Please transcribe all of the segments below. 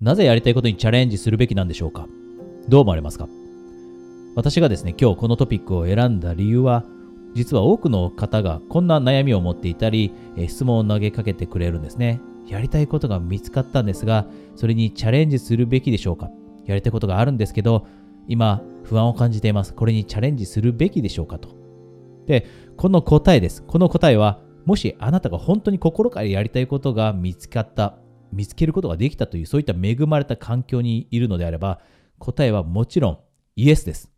なぜやりたいことにチャレンジするべきなんでしょうか？どう思われますか？私がですね、今日このトピックを選んだ理由は、実は多くの方がこんな悩みを持っていたり、質問を投げかけてくれるんですね。やりたいことが見つかったんですが、それにチャレンジするべきでしょうか？やりたいことがあるんですけど、今不安を感じています。これにチャレンジするべきでしょうかと。で、この答えです。この答えは、もしあなたが本当に心からやりたいことが見つかった、見つけることができたという、そういった恵まれた環境にいるのであれば、答えはもちろんイエスです。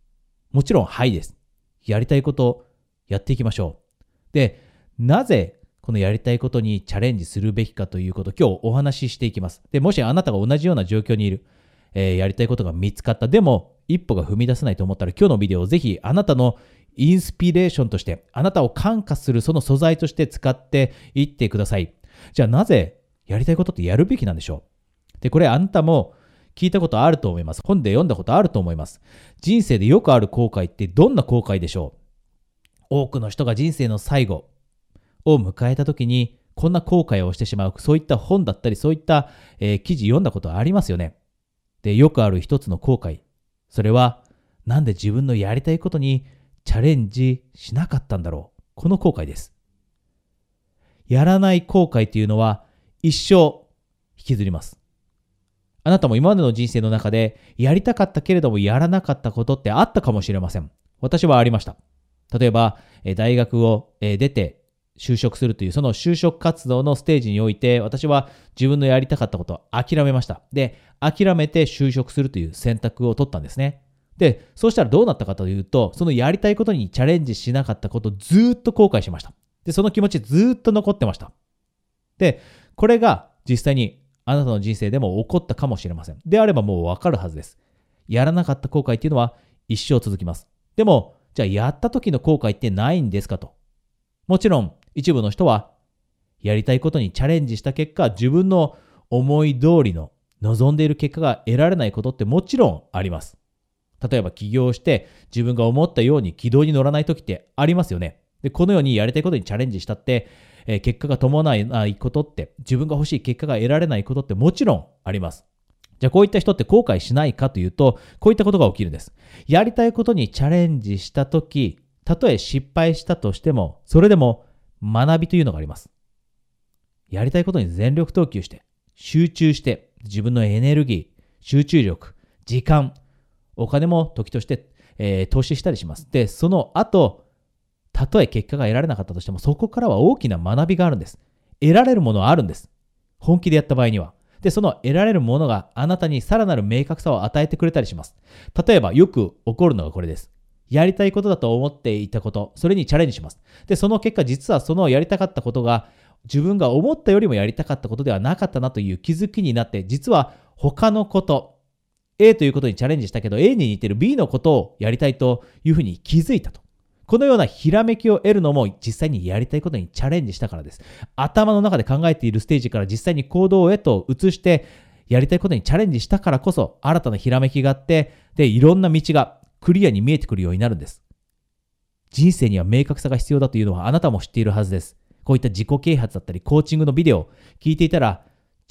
もちろんはいです。やりたいことやっていきましょう。で、なぜこのやりたいことにチャレンジするべきかということ、今日お話ししていきます。で、もしあなたが同じような状況にいる、えー、やりたいことが見つかった、でも一歩が踏み出せないと思ったら、今日のビデオをぜひあなたのインスピレーションとして、あなたを感化するその素材として使っていってください。じゃあなぜやりたいことってやるべきなんでしょうで、これあなたも聞いたことあると思います。本で読んだことあると思います。人生でよくある後悔ってどんな後悔でしょう多くの人が人生の最後を迎えた時にこんな後悔をしてしまう、そういった本だったり、そういった、えー、記事読んだことありますよね。で、よくある一つの後悔。それは、なんで自分のやりたいことにチャレンジしなかったんだろう。この後悔です。やらない後悔というのは一生引きずります。あなたも今までの人生の中でやりたかったけれどもやらなかったことってあったかもしれません。私はありました。例えば、大学を出て就職するというその就職活動のステージにおいて私は自分のやりたかったことを諦めました。で、諦めて就職するという選択を取ったんですね。で、そうしたらどうなったかというと、そのやりたいことにチャレンジしなかったことをずっと後悔しました。で、その気持ちずっと残ってました。で、これが実際にあなたの人生でも起こったかもしれません。であればもうわかるはずです。やらなかった後悔っていうのは一生続きます。でも、じゃあやった時の後悔ってないんですかと。もちろん、一部の人は、やりたいことにチャレンジした結果、自分の思い通りの望んでいる結果が得られないことってもちろんあります。例えば起業して自分が思ったように軌道に乗らない時ってありますよね。で、このようにやりたいことにチャレンジしたって、えー、結果が伴わないことって、自分が欲しい結果が得られないことってもちろんあります。じゃあこういった人って後悔しないかというと、こういったことが起きるんです。やりたいことにチャレンジしたとき、たとえ失敗したとしても、それでも学びというのがあります。やりたいことに全力投球して、集中して、自分のエネルギー、集中力、時間、お金も時として、えー、投資したりします。で、その後、たとえ結果が得られなかったとしても、そこからは大きな学びがあるんです。得られるものはあるんです。本気でやった場合には。で、その得られるものがあなたにさらなる明確さを与えてくれたりします。例えば、よく起こるのがこれです。やりたいことだと思っていたこと、それにチャレンジします。で、その結果、実はそのやりたかったことが、自分が思ったよりもやりたかったことではなかったなという気づきになって、実は他のこと、A ということにチャレンジしたけど、A に似てる B のことをやりたいというふうに気づいたと。このようなひらめきを得るのも実際にやりたいことにチャレンジしたからです。頭の中で考えているステージから実際に行動へと移して、やりたいことにチャレンジしたからこそ新たなひらめきがあって、で、いろんな道がクリアに見えてくるようになるんです。人生には明確さが必要だというのはあなたも知っているはずです。こういった自己啓発だったり、コーチングのビデオを聞いていたら、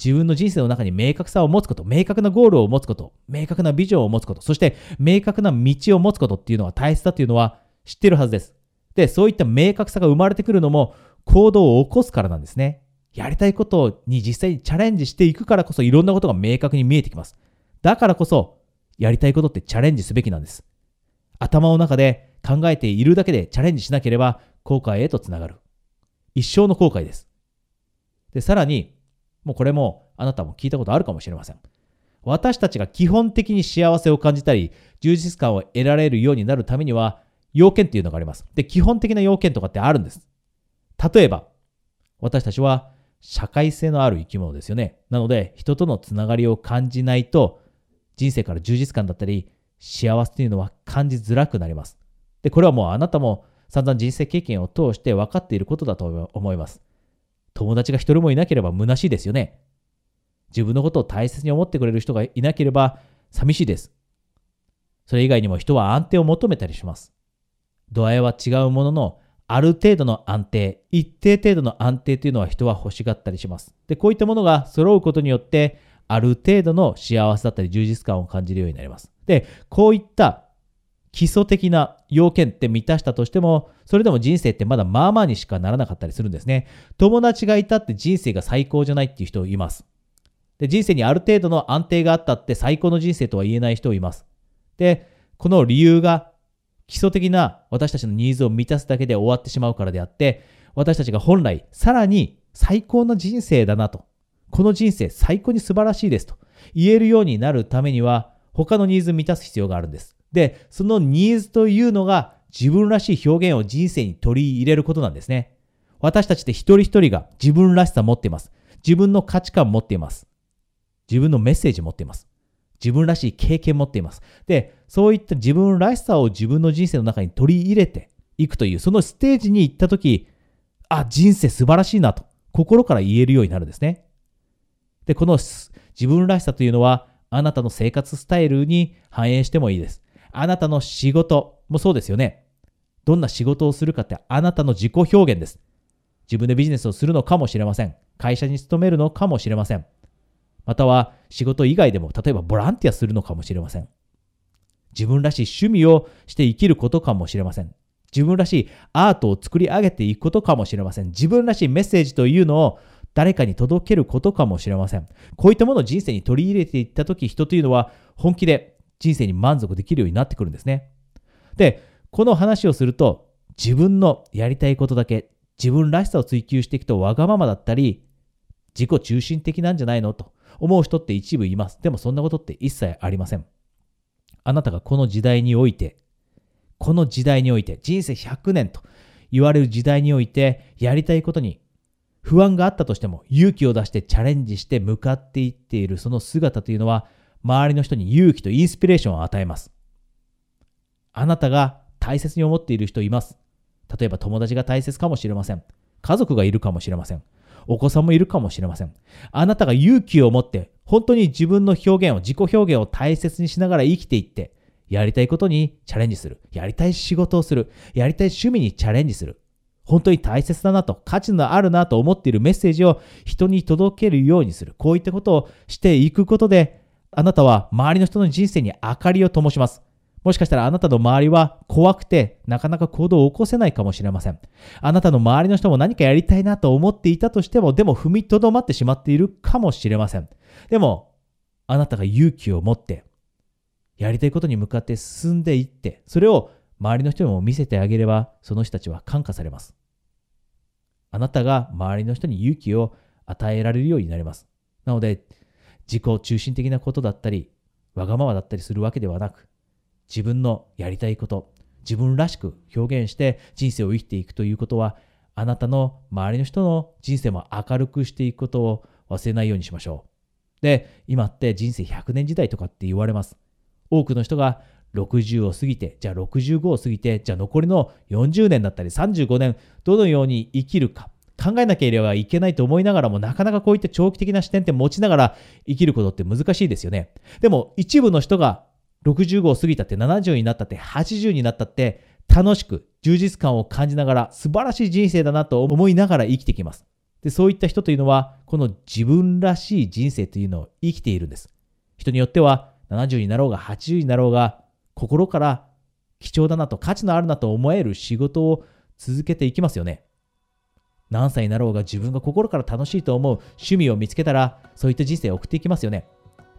自分の人生の中に明確さを持つこと、明確なゴールを持つこと、明確なビジョンを持つこと、そして明確な道を持つことっていうのが大切だというのは知ってるはずです。で、そういった明確さが生まれてくるのも行動を起こすからなんですね。やりたいことに実際にチャレンジしていくからこそいろんなことが明確に見えてきます。だからこそ、やりたいことってチャレンジすべきなんです。頭の中で考えているだけでチャレンジしなければ後悔へとつながる。一生の後悔です。で、さらに、もうこれもあなたも聞いたことあるかもしれません。私たちが基本的に幸せを感じたり、充実感を得られるようになるためには、要件っていうのがあります。で、基本的な要件とかってあるんです。例えば、私たちは社会性のある生き物ですよね。なので、人とのつながりを感じないと、人生から充実感だったり、幸せっていうのは感じづらくなります。で、これはもうあなたも散々人生経験を通して分かっていることだと思います。友達が一人もいなければ虚しいですよね。自分のことを大切に思ってくれる人がいなければ寂しいです。それ以外にも人は安定を求めたりします。度合いは違うものの、ある程度の安定、一定程度の安定というのは人は欲しがったりします。で、こういったものが揃うことによって、ある程度の幸せだったり充実感を感じるようになります。で、こういった基礎的な要件って満たしたとしても、それでも人生ってまだまあまあにしかならなかったりするんですね。友達がいたって人生が最高じゃないっていう人います。で、人生にある程度の安定があったって最高の人生とは言えない人います。で、この理由が基礎的な私たちのニーズを満たすだけで終わってしまうからであって、私たちが本来さらに最高の人生だなと、この人生最高に素晴らしいですと言えるようになるためには、他のニーズを満たす必要があるんです。で、そのニーズというのが自分らしい表現を人生に取り入れることなんですね。私たちって一人一人が自分らしさ持っています。自分の価値観持っています。自分のメッセージ持っています。自分らしい経験を持っています。で、そういった自分らしさを自分の人生の中に取り入れていくという、そのステージに行ったとき、あ、人生素晴らしいなと、心から言えるようになるんですね。で、この自分らしさというのは、あなたの生活スタイルに反映してもいいです。あなたの仕事もそうですよね。どんな仕事をするかってあなたの自己表現です。自分でビジネスをするのかもしれません。会社に勤めるのかもしれません。または仕事以外でも、例えばボランティアするのかもしれません。自分らしい趣味をして生きることかもしれません。自分らしいアートを作り上げていくことかもしれません。自分らしいメッセージというのを誰かに届けることかもしれません。こういったものを人生に取り入れていったとき、人というのは本気で人生に満足できるようになってくるんですね。で、この話をすると、自分のやりたいことだけ、自分らしさを追求していくとわがままだったり、自己中心的なんじゃないの？と思う人って一部います。でもそんなことって一切ありません。あなたがこの時代において、この時代において、人生100年と言われる時代において、やりたいことに不安があったとしても、勇気を出してチャレンジして向かっていっているその姿というのは、周りの人に勇気とインスピレーションを与えます。あなたが大切に思っている人います。例えば友達が大切かもしれません。家族がいるかもしれません。お子さんもいるかもしれません。あなたが勇気を持って、本当に自分の表現を、自己表現を大切にしながら生きていって、やりたいことにチャレンジする。やりたい仕事をする。やりたい趣味にチャレンジする。本当に大切だなと、価値のあるなと思っているメッセージを人に届けるようにする。こういったことをしていくことで、あなたは周りの人の人生に明かりを灯します。もしかしたらあなたの周りは怖くてなかなか行動を起こせないかもしれません。あなたの周りの人も何かやりたいなと思っていたとしても、でも踏みとどまってしまっているかもしれません。でも、あなたが勇気を持って、やりたいことに向かって進んでいって、それを周りの人にも見せてあげれば、その人たちは感化されます。あなたが周りの人に勇気を与えられるようになります。なので、自己中心的なことだったり、わがままだったりするわけではなく、自分のやりたいこと、自分らしく表現して人生を生きていくということは、あなたの周りの人の人生も明るくしていくことを忘れないようにしましょう。で、今って人生100年時代とかって言われます。多くの人が60を過ぎて、じゃあ65を過ぎて、じゃあ残りの40年だったり35年、どのように生きるか。考えなければいけないと思いながらも、なかなかこういった長期的な視点って持ちながら生きることって難しいですよね。でも、一部の人が65を過ぎたって、70になったって、80になったって、楽しく充実感を感じながら、素晴らしい人生だなと思いながら生きてきます。で、そういった人というのは、この自分らしい人生というのを生きているんです。人によっては、70になろうが80になろうが、心から貴重だなと価値のあるなと思える仕事を続けていきますよね。何歳になろうが自分が心から楽しいと思う趣味を見つけたら、そういった人生を送っていきますよね。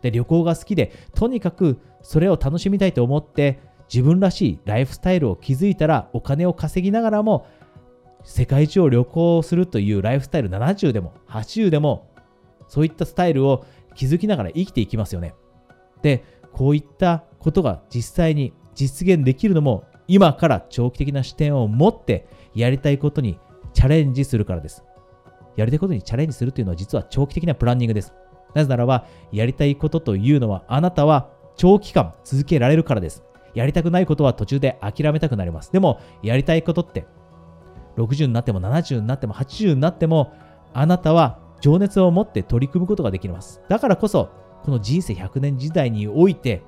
で、旅行が好きで、とにかくそれを楽しみたいと思って、自分らしいライフスタイルを築いたら、お金を稼ぎながらも、世界中を旅行するというライフスタイル70でも80でも、そういったスタイルを築きながら生きていきますよね。で、こういったことが実際に実現できるのも、今から長期的な視点を持ってやりたいことにチャレンジするからです。やりたいことにチャレンジするというのは実は長期的なプランニングです。なぜならば、やりたいことというのはあなたは長期間続けられるからです。やりたくないことは途中で諦めたくなります。でも、やりたいことって、60になっても70になっても80になっても、あなたは情熱を持って取り組むことができます。だからこそ、この人生100年時代において、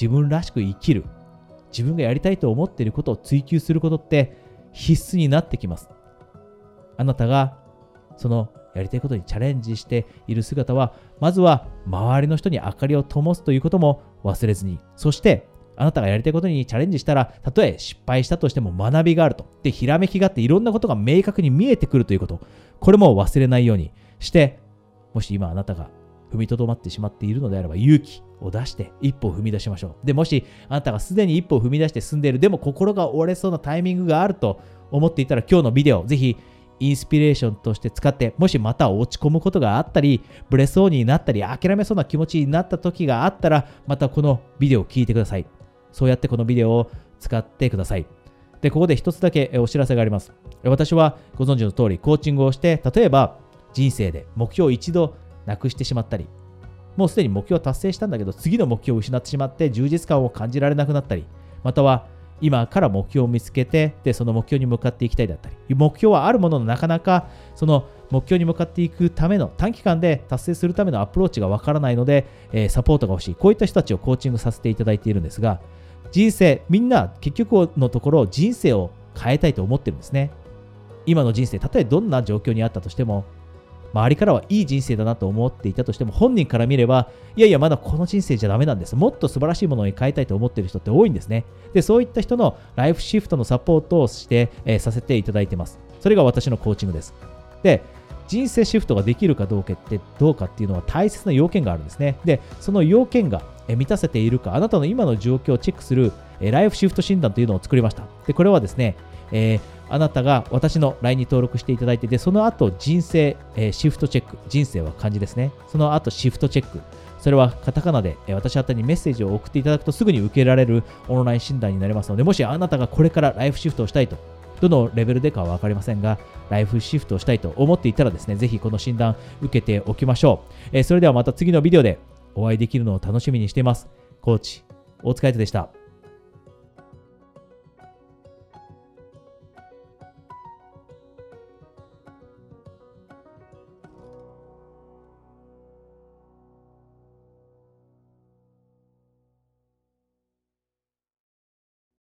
自分らしく生きる、自分がやりたいと思っていることを追求することって必須になってきます。あなたがそのやりたいことにチャレンジしている姿は、まずは周りの人に明かりを灯すということも忘れずに、そしてあなたがやりたいことにチャレンジしたら、たとえ失敗したとしても学びがあると。で、ひらめきがあっていろんなことが明確に見えてくるということ。これも忘れないようにして、もし今あなたが踏みとどまってしまっているのであれば勇気を出して一歩踏み出しましょう。で、もしあなたがすでに一歩踏み出して進んでいる、でも心が折れそうなタイミングがあると思っていたら今日のビデオ、ぜひインスピレーションとして使って、もしまた落ち込むことがあったり、ブレそうになったり、諦めそうな気持ちになった時があったら、またこのビデオを聞いてください。そうやってこのビデオを使ってください。で、ここで一つだけお知らせがあります。私はご存知の通り、コーチングをして、例えば人生で目標を一度なくしてしまったり、もうすでに目標を達成したんだけど、次の目標を失ってしまって充実感を感じられなくなったり、または今から目標を見つけて、で、その目標に向かっていきたいだったり、目標はあるもののなかなかその目標に向かっていくための短期間で達成するためのアプローチがわからないので、えー、サポートが欲しい。こういった人たちをコーチングさせていただいているんですが、人生、みんな結局のところ人生を変えたいと思ってるんですね。今の人生、たとえどんな状況にあったとしても、周りからはいい人生だなと思っていたとしても、本人から見れば、いやいや、まだこの人生じゃダメなんです。もっと素晴らしいものに変えたいと思っている人って多いんですね。で、そういった人のライフシフトのサポートをして、えー、させていただいてます。それが私のコーチングです。で、人生シフトができるかどうかってどうかっていうのは大切な要件があるんですね。で、その要件が満たせているか、あなたの今の状況をチェックするライフシフト診断というのを作りました。で、これはですね、えー、あなたが私の LINE に登録していただいて、で、その後人生、えー、シフトチェック、人生は漢字ですね。その後シフトチェック。それはカタカナで、えー、私宛にメッセージを送っていただくとすぐに受けられるオンライン診断になりますので、もしあなたがこれからライフシフトをしたいと、どのレベルでかは分かりませんが、ライフシフトをしたいと思っていたらですね、ぜひこの診断受けておきましょう。えー、それではまた次のビデオでお会いできるのを楽しみにしています。コーチ、大塚愛でした。